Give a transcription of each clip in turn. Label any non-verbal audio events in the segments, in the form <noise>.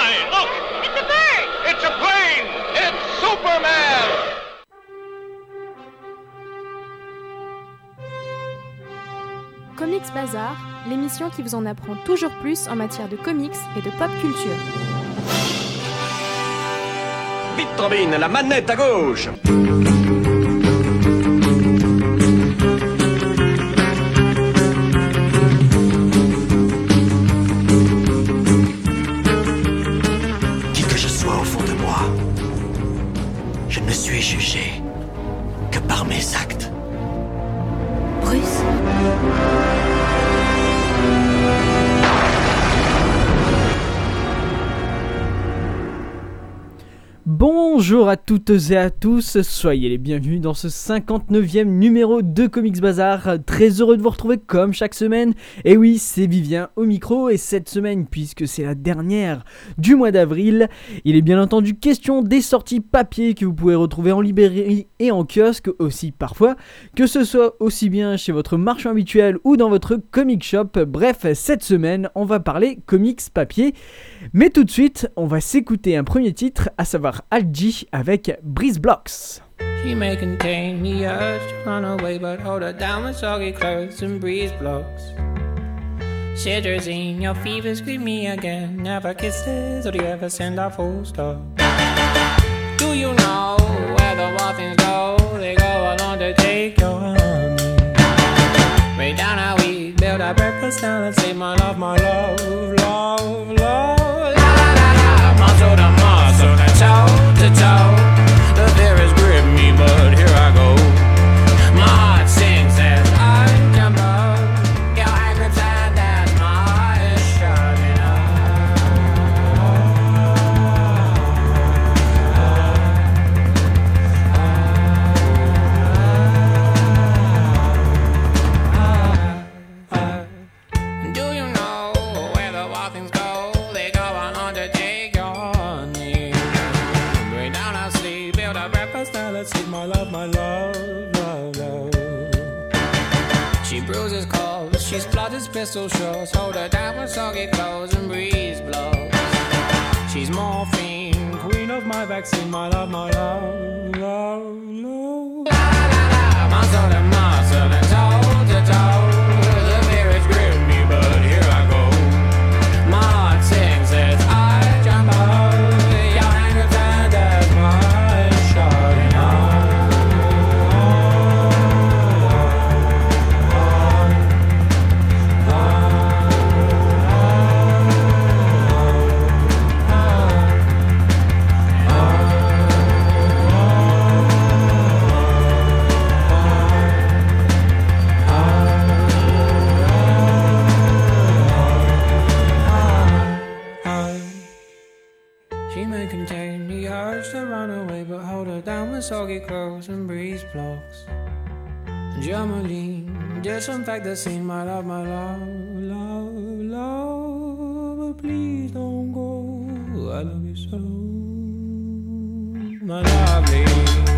flying. Look! It's a bird! It's a plane! It's Superman! Comics Bazar, l'émission qui vous en apprend toujours plus en matière de comics et de pop culture. Vite, Robin, la manette à gauche Bonjour à toutes et à tous, soyez les bienvenus dans ce 59e numéro de Comics Bazar. Très heureux de vous retrouver comme chaque semaine. Et oui, c'est Vivien au micro et cette semaine, puisque c'est la dernière du mois d'avril, il est bien entendu question des sorties papier que vous pouvez retrouver en librairie et en kiosque aussi parfois, que ce soit aussi bien chez votre marchand habituel ou dans votre comic shop. Bref, cette semaine, on va parler comics papier. Mais tout de suite, on va s'écouter un premier titre, à savoir Algie avec Breeze Blocks. Love, love, love. She bruises calls, she splutters pistol shots. Hold her down with soggy clothes and breeze blows. She's morphine, queen of my vaccine, my love, my love, love, love. La la la, muscle soggy clothes and breeze blocks. Germaline, disinfect the scene, my love, my love, love, love. But please don't go. I love you so, my lovely.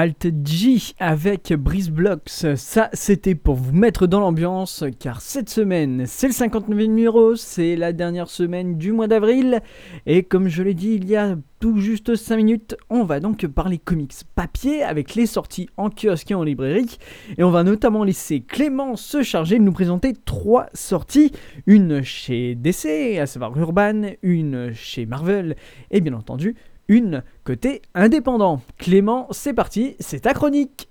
Alt G avec Breeze Blocks, ça c'était pour vous mettre dans l'ambiance car cette semaine c'est le 59e numéro, c'est la dernière semaine du mois d'avril. Et comme je l'ai dit il y a tout juste 5 minutes, on va donc parler comics papier avec les sorties en kiosque et en librairie. Et on va notamment laisser Clément se charger de nous présenter trois sorties, une chez DC, à savoir Urban, une chez Marvel et bien entendu une côté indépendant. Clément, c'est parti, c'est ta chronique.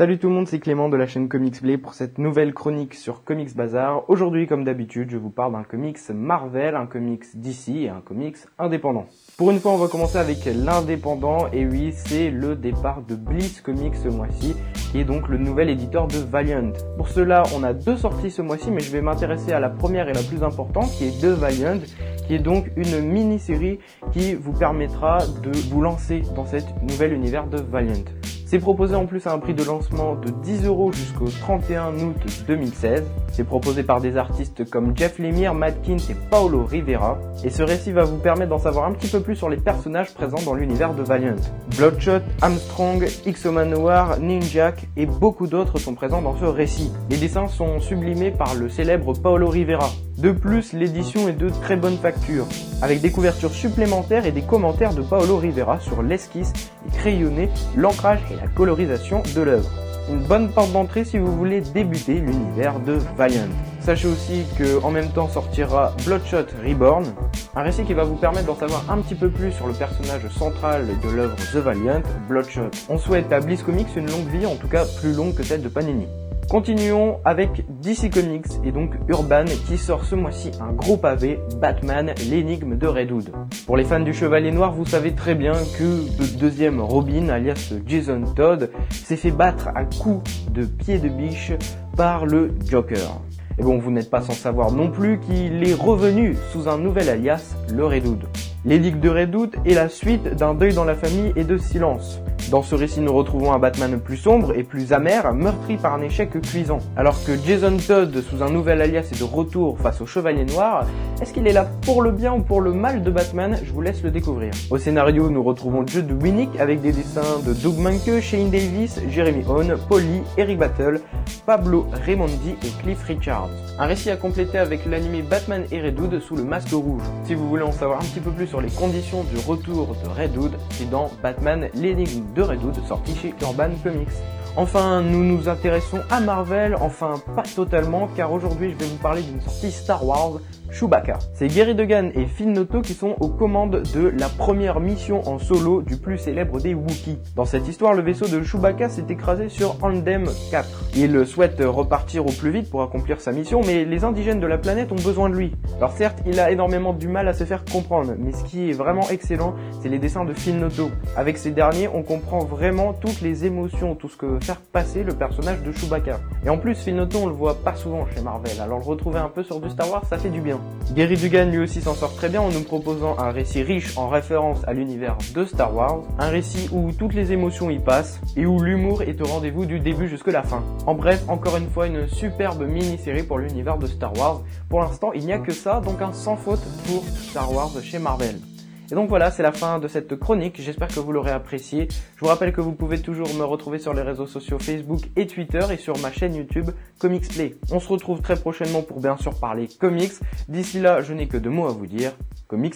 Salut tout le monde, c'est Clément de la chaîne Comics Blé pour cette nouvelle chronique sur Comics Bazar. Aujourd'hui, comme d'habitude, je vous parle d'un comics Marvel, un comics DC et un comics indépendant. Pour une fois, on va commencer avec l'indépendant, et oui, c'est le départ de Bliss Comics ce mois-ci, qui est donc le nouvel éditeur de Valiant. Pour cela, on a deux sorties ce mois-ci, mais je vais m'intéresser à la première et la plus importante, qui est de Valiant, qui est donc une mini-série qui vous permettra de vous lancer dans cet nouvel univers de Valiant. C'est proposé en plus à un prix de lancement de 10 euros jusqu'au 31 août 2016. C'est proposé par des artistes comme Jeff Lemire, Matt Kint et Paolo Rivera. Et ce récit va vous permettre d'en savoir un petit peu plus sur les personnages présents dans l'univers de Valiant. Bloodshot, Armstrong, X-O Noir, Ninjak et beaucoup d'autres sont présents dans ce récit. Les dessins sont sublimés par le célèbre Paolo Rivera. De plus, l'édition est de très bonne facture, avec des couvertures supplémentaires et des commentaires de Paolo Rivera sur l'esquisse, les crayonnés, l'ancrage et la colorisation de l'œuvre. Une bonne porte d'entrée si vous voulez débuter l'univers de Valiant. Sachez aussi que en même temps sortira Bloodshot Reborn, un récit qui va vous permettre d'en savoir un petit peu plus sur le personnage central de l'œuvre The Valiant, Bloodshot. On souhaite à Bliss Comics une longue vie, en tout cas plus longue que celle de Panini. Continuons avec DC Comics et donc Urban qui sort ce mois-ci un gros pavé, Batman, l'énigme de Redwood. Pour les fans du Chevalier Noir, vous savez très bien que le deuxième Robin, alias Jason Todd, s'est fait battre à coups de pied de biche par le Joker. Et bon, vous n'êtes pas sans savoir non plus qu'il est revenu sous un nouvel alias, le Redwood. L'édicte de Redwood est la suite d'un deuil dans la famille et de silence. Dans ce récit, nous retrouvons un Batman plus sombre et plus amer, meurtri par un échec cuisant. Alors que Jason Todd, sous un nouvel alias, est de retour face au Chevalier Noir, est-ce qu'il est là pour le bien ou pour le mal de Batman? Je vous laisse le découvrir. Au scénario, nous retrouvons Jude Winnick avec des dessins de Doug Manke, Shane Davis, Jeremy Hone, Polly, Eric Battle, Pablo Raimondi et Cliff Richards. Un récit à compléter avec l'animé Batman et Redwood sous le masque rouge. Si vous voulez en savoir un petit peu plus sur les conditions du retour de Redwood, c'est dans Batman l'énigme de Redwood sorti chez Urban Comics. Enfin, nous nous intéressons à Marvel, enfin pas totalement, car aujourd'hui je vais vous parler d'une sortie Star Wars, Chewbacca. C'est Gary Degan et Phil qui sont aux commandes de la première mission en solo du plus célèbre des Wookiees. Dans cette histoire, le vaisseau de Chewbacca s'est écrasé sur Andem 4. Il souhaite repartir au plus vite pour accomplir sa mission, mais les indigènes de la planète ont besoin de lui. Alors certes, il a énormément du mal à se faire comprendre, mais ce qui est vraiment excellent, c'est les dessins de Phil. Avec ces derniers, on comprend vraiment toutes les émotions, tout ce que veut faire passer le personnage de Chewbacca. Et en plus, Phil Noto, on le voit pas souvent chez Marvel, alors le retrouver un peu sur du Star Wars, ça fait du bien. Gary Dugan lui aussi s'en sort très bien en nous proposant un récit riche en référence à l'univers de Star Wars, un récit où toutes les émotions y passent et où l'humour est au rendez-vous du début jusqu'à la fin. En bref, encore une fois, une superbe mini-série pour l'univers de Star Wars. Pour l'instant, il n'y a que ça, donc un sans faute pour Star Wars chez Marvel. Et donc voilà, c'est la fin de cette chronique. J'espère que vous l'aurez apprécié. Je vous rappelle que vous pouvez toujours me retrouver sur les réseaux sociaux Facebook et Twitter et sur ma chaîne YouTube Comics Play. On se retrouve très prochainement pour bien sûr parler comics. D'ici là, je n'ai que deux mots à vous dire. Comics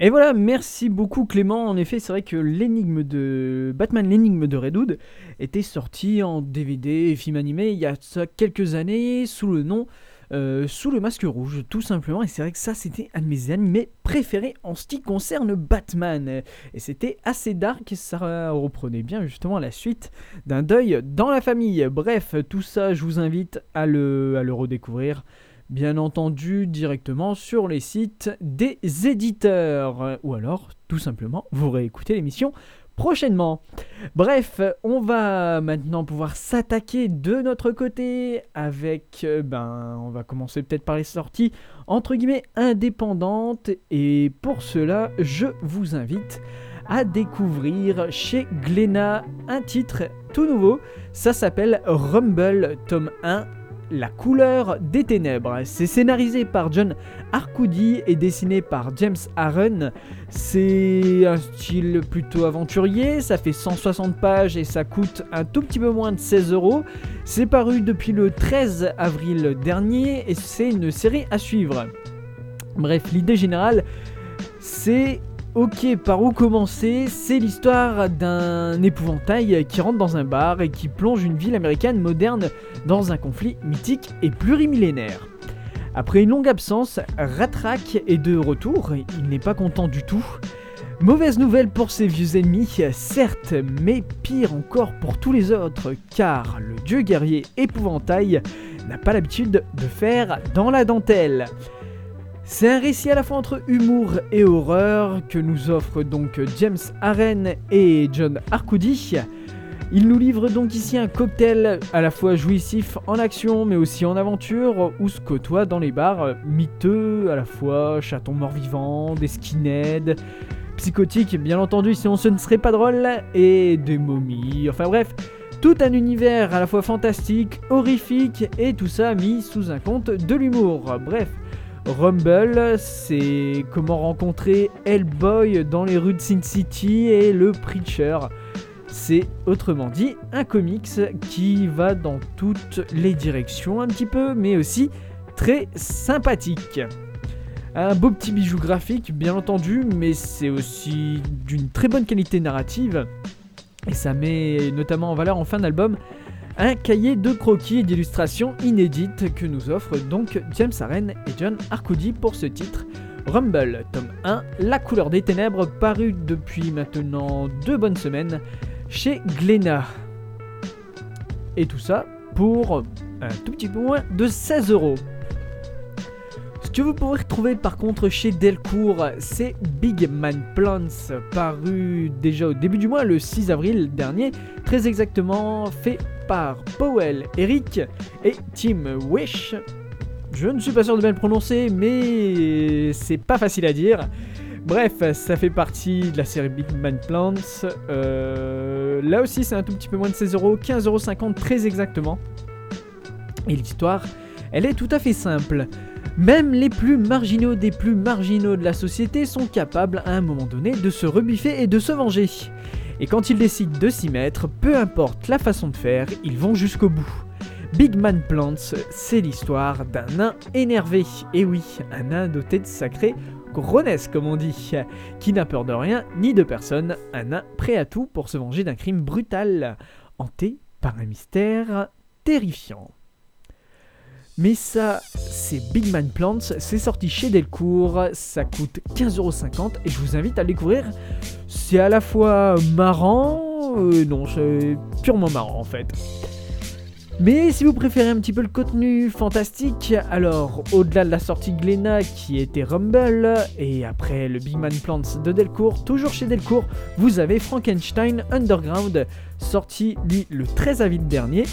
et voilà, merci beaucoup Clément. En effet, c'est vrai que l'énigme de Batman, l'énigme de Redwood, était sorti en DVD et film animé il y a quelques années sous le nom euh, sous le masque rouge, tout simplement. Et c'est vrai que ça, c'était un de mes animés préférés en ce qui concerne Batman. Et c'était assez dark, ça reprenait bien justement la suite d'un deuil dans la famille. Bref, tout ça, je vous invite à le, à le redécouvrir. Bien entendu, directement sur les sites des éditeurs. Ou alors, tout simplement, vous réécoutez l'émission prochainement. Bref, on va maintenant pouvoir s'attaquer de notre côté avec, euh, ben, on va commencer peut-être par les sorties entre guillemets indépendantes et pour cela, je vous invite à découvrir chez Glénat un titre tout nouveau. Ça s'appelle Rumble, tome 1, La couleur des ténèbres. C'est scénarisé par John Arcudi et dessiné par James Aaron. C'est un style plutôt aventurier, ça fait 160 pages et ça coûte un tout petit peu moins de 16 euros. C'est paru depuis le 13 avril dernier et c'est une série à suivre. Bref, l'idée générale, c'est Ok, par où commencer? C'est l'histoire d'un épouvantail qui rentre dans un bar et qui plonge une ville américaine moderne dans un conflit mythique et plurimillénaire. Après une longue absence, Ratrak est de retour, il n'est pas content du tout. Mauvaise nouvelle pour ses vieux ennemis, certes, mais pire encore pour tous les autres, car le dieu guerrier épouvantail n'a pas l'habitude de faire dans la dentelle. C'est un récit à la fois entre humour et horreur que nous offrent donc James Aren et John Arcudi. Il nous livre donc ici un cocktail à la fois jouissif en action mais aussi en aventure où se côtoient dans les bars miteux à la fois chatons morts-vivants, des skinheads, psychotiques bien entendu sinon ce ne serait pas drôle et des momies, enfin bref tout un univers à la fois fantastique, horrifique et tout ça mis sous un compte de l'humour. Bref, Rumble, c'est comment rencontrer Hellboy dans les rues de Sin City et le Preacher. C'est autrement dit un comics qui va dans toutes les directions un petit peu, mais aussi très sympathique. Un beau petit bijou graphique, bien entendu, mais c'est aussi d'une très bonne qualité narrative. Et ça met notamment en valeur en fin d'album un cahier de croquis et d'illustrations inédites que nous offrent donc James Aren et John Arcudi pour ce titre. Rumble, tome 1, La couleur des ténèbres, paru depuis maintenant deux bonnes semaines chez Glénat. Et tout ça pour un tout petit peu moins de 16 euros. Ce que vous pourrez retrouver par contre chez Delcourt, c'est Big Man Plants, paru déjà au début du mois, le 6 avril dernier, très exactement fait par Powell, Eric et Tim Wish. Je ne suis pas sûr de bien le prononcer, mais c'est pas facile à dire. Bref, ça fait partie de la série Big Man Plants. Euh, là aussi, c'est un tout petit peu moins de 16 euros, 15,50€ très exactement. Et l'histoire, elle est tout à fait simple. Même les plus marginaux des plus marginaux de la société sont capables à un moment donné de se rebiffer et de se venger. Et quand ils décident de s'y mettre, peu importe la façon de faire, ils vont jusqu'au bout. Big Man Plants, c'est l'histoire d'un nain énervé. Et oui, un nain doté de sacré gronesse comme on dit, qui n'a peur de rien ni de personne, un nain prêt à tout pour se venger d'un crime brutal, hanté par un mystère terrifiant. Mais ça, c'est Big Man Plants, c'est sorti chez Delcourt, ça coûte 15,50€ et je vous invite à le découvrir. C'est à la fois marrant, euh, non, c'est purement marrant en fait. Mais si vous préférez un petit peu le contenu fantastique, alors au-delà de la sortie Glénat qui était Rumble, et après le Big Man Plants de Delcourt, toujours chez Delcourt, vous avez Frankenstein Underground, sorti lui le 13 avril dernier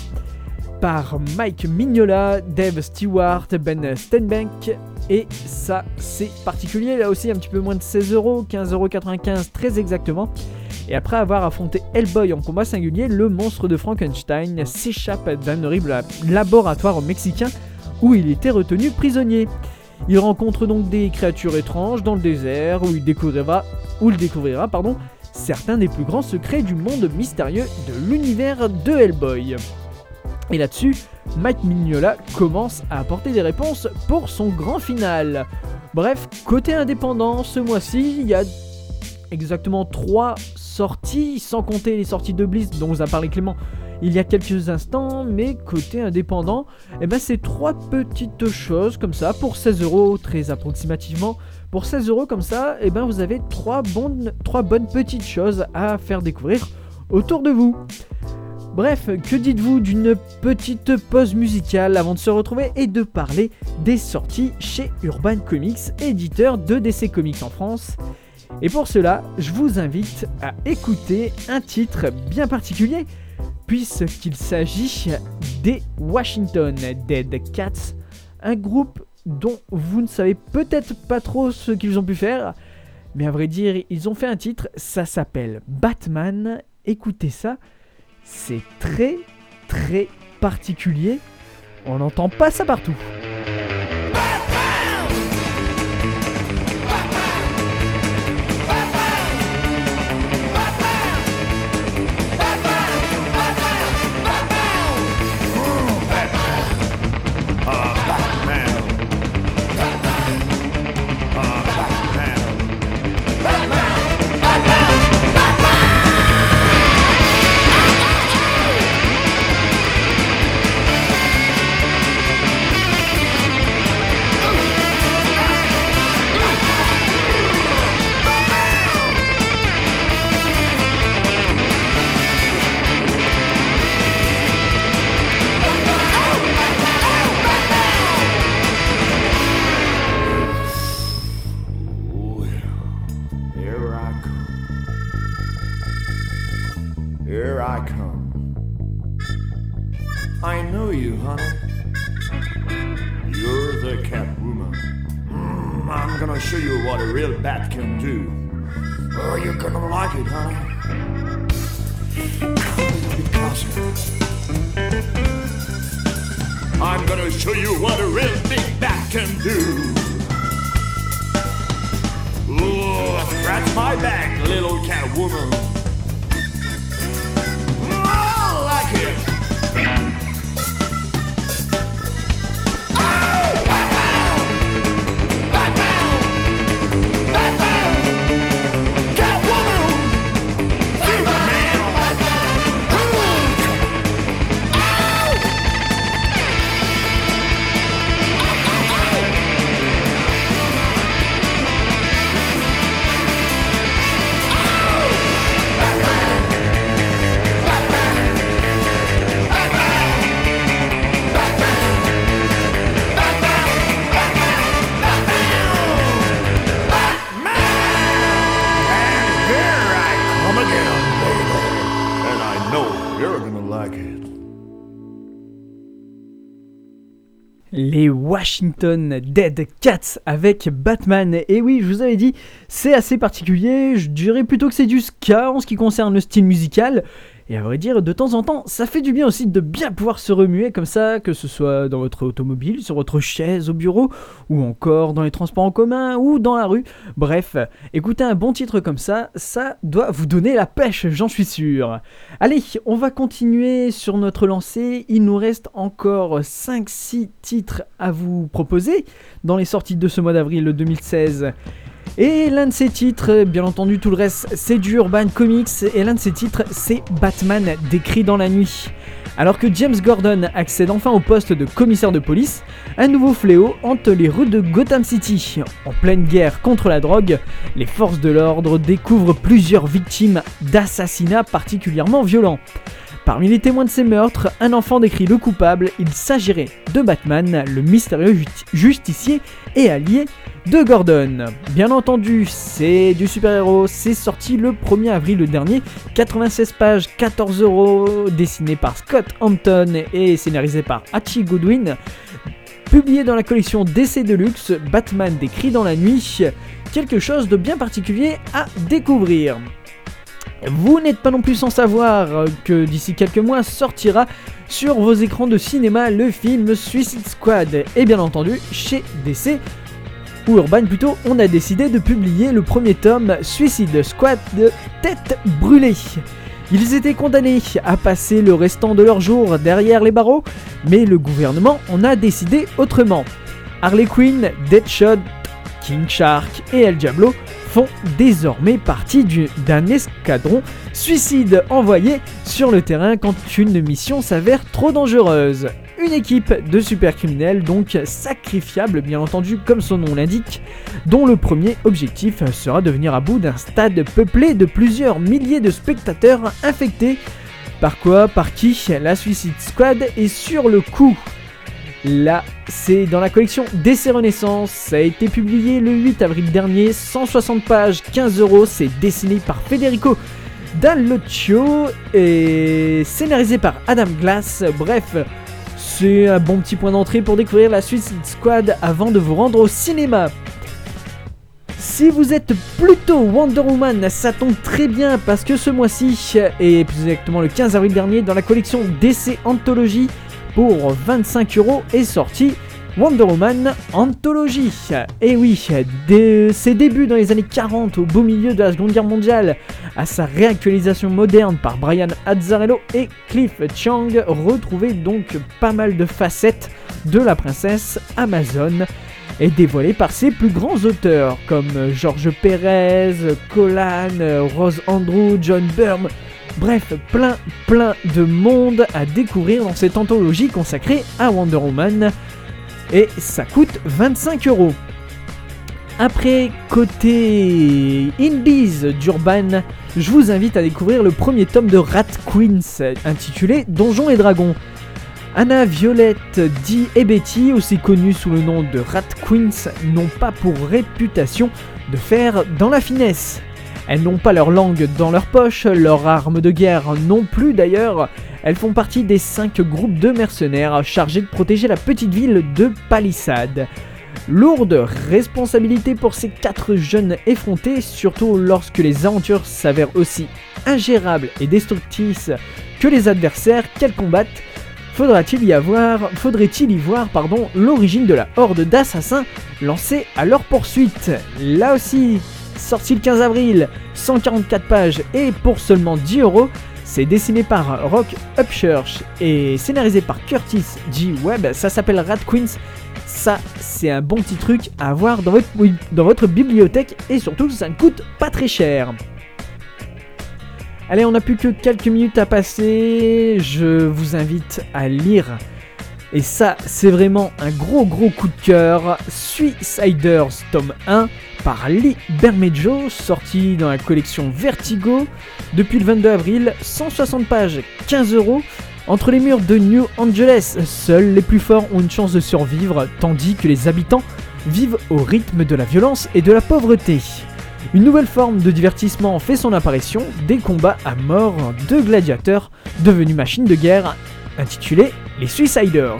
par Mike Mignola, Dave Stewart, Ben Stenbank. Et ça, c'est particulier, là aussi un petit peu moins de 16 euros, 15,95€ très exactement. Et après avoir affronté Hellboy en combat singulier, le monstre de Frankenstein s'échappe d'un horrible laboratoire mexicain où il était retenu prisonnier. Il rencontre donc des créatures étranges dans le désert où il découvrira, où il découvrira pardon, certains des plus grands secrets du monde mystérieux de l'univers de Hellboy. Et là-dessus, Mike Mignola commence à apporter des réponses pour son grand final. Bref, côté indépendant, ce mois-ci, il y a exactement 3 sorties, sans compter les sorties de Bliss dont vous a parlé Clément il y a quelques instants, mais côté indépendant, eh ben c'est trois petites choses comme ça pour 16 euros très approximativement. Pour 16 euros comme ça, eh ben vous avez trois trois bonnes petites choses à faire découvrir autour de vous. Bref, que dites-vous d'une petite pause musicale avant de se retrouver et de parler des sorties chez Urban Comics, éditeur de DC Comics en France Et pour cela, je vous invite à écouter un titre bien particulier, puisqu'il s'agit des Washington Dead Cats, un groupe dont vous ne savez peut-être pas trop ce qu'ils ont pu faire, mais à vrai dire, ils ont fait un titre, ça s'appelle Batman. Écoutez ça, c'est très très particulier. On n'entend pas ça partout. Les Washington Dead Cats avec Batman. Et oui, je vous avais dit, c'est assez particulier. Je dirais plutôt que c'est du ska en ce qui concerne le style musical. Et à vrai dire, de temps en temps, ça fait du bien aussi de bien pouvoir se remuer comme ça, que ce soit dans votre automobile, sur votre chaise au bureau, ou encore dans les transports en commun, ou dans la rue. Bref, écoutez un bon titre comme ça, ça doit vous donner la pêche, j'en suis sûr. Allez, on va continuer sur notre lancée. Il nous reste encore 5-6 titres à vous proposer dans les sorties de ce mois d'avril 2016. Et l'un de ces titres, bien entendu tout le reste, c'est du Urban Comics, et l'un de ces titres, c'est Batman décrit dans la nuit. Alors que James Gordon accède enfin au poste de commissaire de police, un nouveau fléau hante les rues de Gotham City. En pleine guerre contre la drogue, les forces de l'ordre découvrent plusieurs victimes d'assassinats particulièrement violents. Parmi les témoins de ces meurtres, un enfant décrit le coupable, il s'agirait de Batman, le mystérieux justi- justicier et allié de Gordon. Bien entendu, c'est du super-héros, c'est sorti le 1er avril dernier, 96 pages, 14 euros, dessiné par Scott Hampton et scénarisé par Hachi Goodwin. Publié dans la collection DC Deluxe, Batman décrit dans la nuit, quelque chose de bien particulier à découvrir. Vous n'êtes pas non plus sans savoir que d'ici quelques mois sortira sur vos écrans de cinéma le film Suicide Squad. Et bien entendu, chez DC, ou Urban plutôt, on a décidé de publier le premier tome Suicide Squad de Tête Brûlée. Ils étaient condamnés à passer le restant de leur jour derrière les barreaux, mais le gouvernement en a décidé autrement. Harley Quinn, Deadshot, King Shark et El Diablo font désormais partie du- d'un escadron suicide envoyé sur le terrain quand une mission s'avère trop dangereuse. Une équipe de super criminels donc sacrifiable bien entendu comme son nom l'indique, dont le premier objectif sera de venir à bout d'un stade peuplé de plusieurs milliers de spectateurs infectés. Par quoi Par qui? La Suicide Squad est sur le coup. Là, c'est dans la collection DC Renaissance. Ça a été publié le 8 avril dernier, 160 pages, 15 euros. C'est dessiné par Federico Dallocchio et scénarisé par Adam Glass. Bref, c'est un bon petit point d'entrée pour découvrir la Suicide Squad avant de vous rendre au cinéma. Si vous êtes plutôt Wonder Woman, ça tombe très bien parce que ce mois-ci, et plus exactement le 15 avril dernier, dans la collection DC Anthology, pour 25 euros est sorti Wonder Woman Anthology. Et oui, de ses débuts dans les années 40 au beau milieu de la Seconde Guerre mondiale à sa réactualisation moderne par Brian Azzarello et Cliff Chang, retrouvez donc pas mal de facettes de la princesse Amazon et dévoilée par ses plus grands auteurs comme Georges Pérez, Colan, Rose Andrew, John Byrne, Bref, plein, plein de monde à découvrir dans cette anthologie consacrée à Wonder Woman. Et ça coûte 25 euros. Après, côté Indies d'Urban, je vous invite à découvrir le premier tome de Rat Queens intitulé Donjons et Dragons. Anna, Violette, Dee et Betty, aussi connues sous le nom de Rat Queens, n'ont pas pour réputation de faire dans la finesse. Elles n'ont pas leur langue dans leur poche, leur arme de guerre non plus d'ailleurs. Elles font partie des cinq groupes de mercenaires chargés de protéger la petite ville de Palisade. Lourde responsabilité pour ces quatre jeunes effrontés, surtout lorsque les aventures s'avèrent aussi ingérables et destructrices que les adversaires qu'elles combattent. Faudra-t-il y faudrait-il y voir, pardon, l'origine de la horde d'assassins lancée à leur poursuite? Là aussi, sorti le 15 avril, 144 pages et pour seulement 10 euros. C'est dessiné par Rock Upchurch et scénarisé par Curtis G. Webb. Ça s'appelle Rat Queens. Ça, c'est un bon petit truc à avoir dans votre, dans votre bibliothèque et surtout, ça ne coûte pas très cher. Allez, on n'a plus que quelques minutes à passer. Je vous invite à lire. Et ça, c'est vraiment un gros gros coup de cœur. Suiciders tome 1 par Lee Bermejo, sorti dans la collection Vertigo depuis le 22 avril, 160 pages, 15 euros. Entre les murs de New Angeles, seuls les plus forts ont une chance de survivre, tandis que les habitants vivent au rythme de la violence et de la pauvreté. Une nouvelle forme de divertissement fait son apparition, des combats à mort de gladiateurs devenus machines de guerre, intitulés les Suiciders.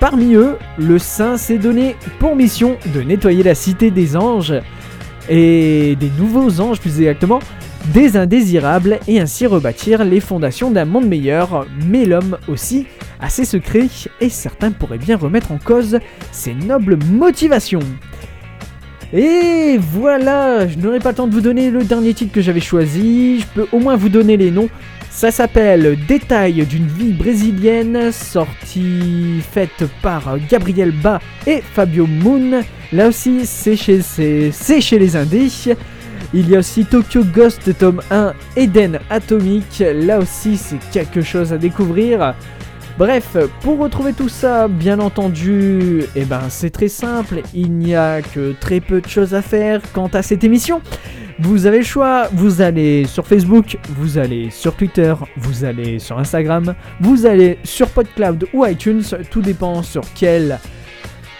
Parmi eux, le saint s'est donné pour mission de nettoyer la cité des anges et des nouveaux anges plus exactement, des indésirables et ainsi rebâtir les fondations d'un monde meilleur, mais l'homme aussi a ses secrets et certains pourraient bien remettre en cause ses nobles motivations. Et voilà, je n'aurai pas le temps de vous donner le dernier titre que j'avais choisi, je peux au moins vous donner les noms. Ça s'appelle Détail d'une vie brésilienne, sortie faite par Gabriel Ba et Fabio Moon. Là aussi, c'est chez, les Indés. Il y a aussi Tokyo Ghost tome 1, Eden Atomic. Là aussi, c'est quelque chose à découvrir. Bref, pour retrouver tout ça, bien entendu, eh ben, c'est très simple. Il n'y a que très peu de choses à faire quant à cette émission. Vous avez le choix, vous allez sur Facebook, vous allez sur Twitter, vous allez sur Instagram, vous allez sur PodCloud ou iTunes, tout dépend sur quel,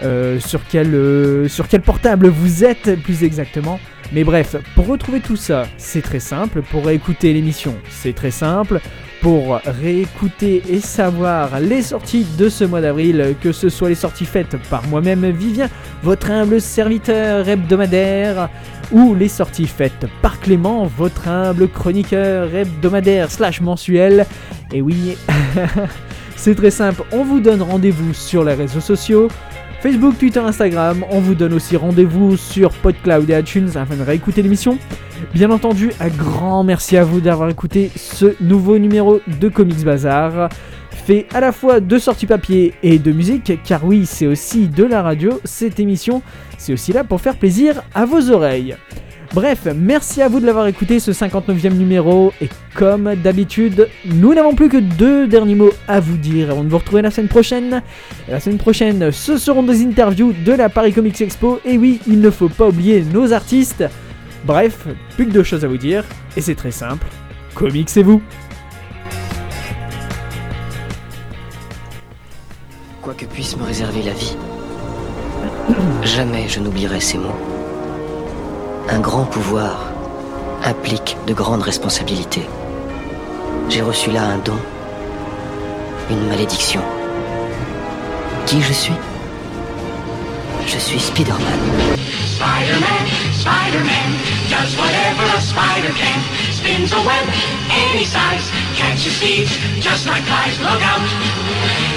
euh, sur quel, euh, sur quel portable vous êtes plus exactement. Mais bref, pour retrouver tout ça, c'est très simple. Pour réécouter l'émission, c'est très simple. Pour réécouter et savoir les sorties de ce mois d'avril, que ce soit les sorties faites par moi-même, Vivien, votre humble serviteur hebdomadaire, ou les sorties faites par Clément, votre humble chroniqueur hebdomadaire slash mensuel. Et oui, <laughs> c'est très simple, on vous donne rendez-vous sur les réseaux sociaux. Facebook, Twitter, Instagram. On vous donne aussi rendez-vous sur PodCloud et iTunes afin de réécouter l'émission. Bien entendu, un grand merci à vous d'avoir écouté ce nouveau numéro de Comics Bazar. Fait à la fois de sorties papier et de musique, car oui, c'est aussi de la radio, cette émission, c'est aussi là pour faire plaisir à vos oreilles. Bref, merci à vous de l'avoir écouté ce 59e numéro et comme d'habitude, nous n'avons plus que deux derniers mots à vous dire avant de vous retrouver la semaine prochaine. la semaine prochaine, ce seront des interviews de la Paris Comics Expo et oui, il ne faut pas oublier nos artistes. Bref, plus que deux choses à vous dire et c'est très simple. Comics c'est vous. Quoi que puisse me réserver la vie, <clears throat> jamais je n'oublierai ces mots. Un grand pouvoir implique de grandes responsabilités. J'ai reçu là un don, une malédiction. Qui je suis? Je suis Spider-Man. Spider-Man, Spider-Man, does whatever a spider can. Spins a web any size, catches thieves just like flies. Look out,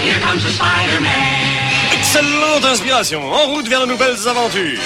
here comes the Spider-Man. Excellente inspiration, en route vers de nouvelles aventures.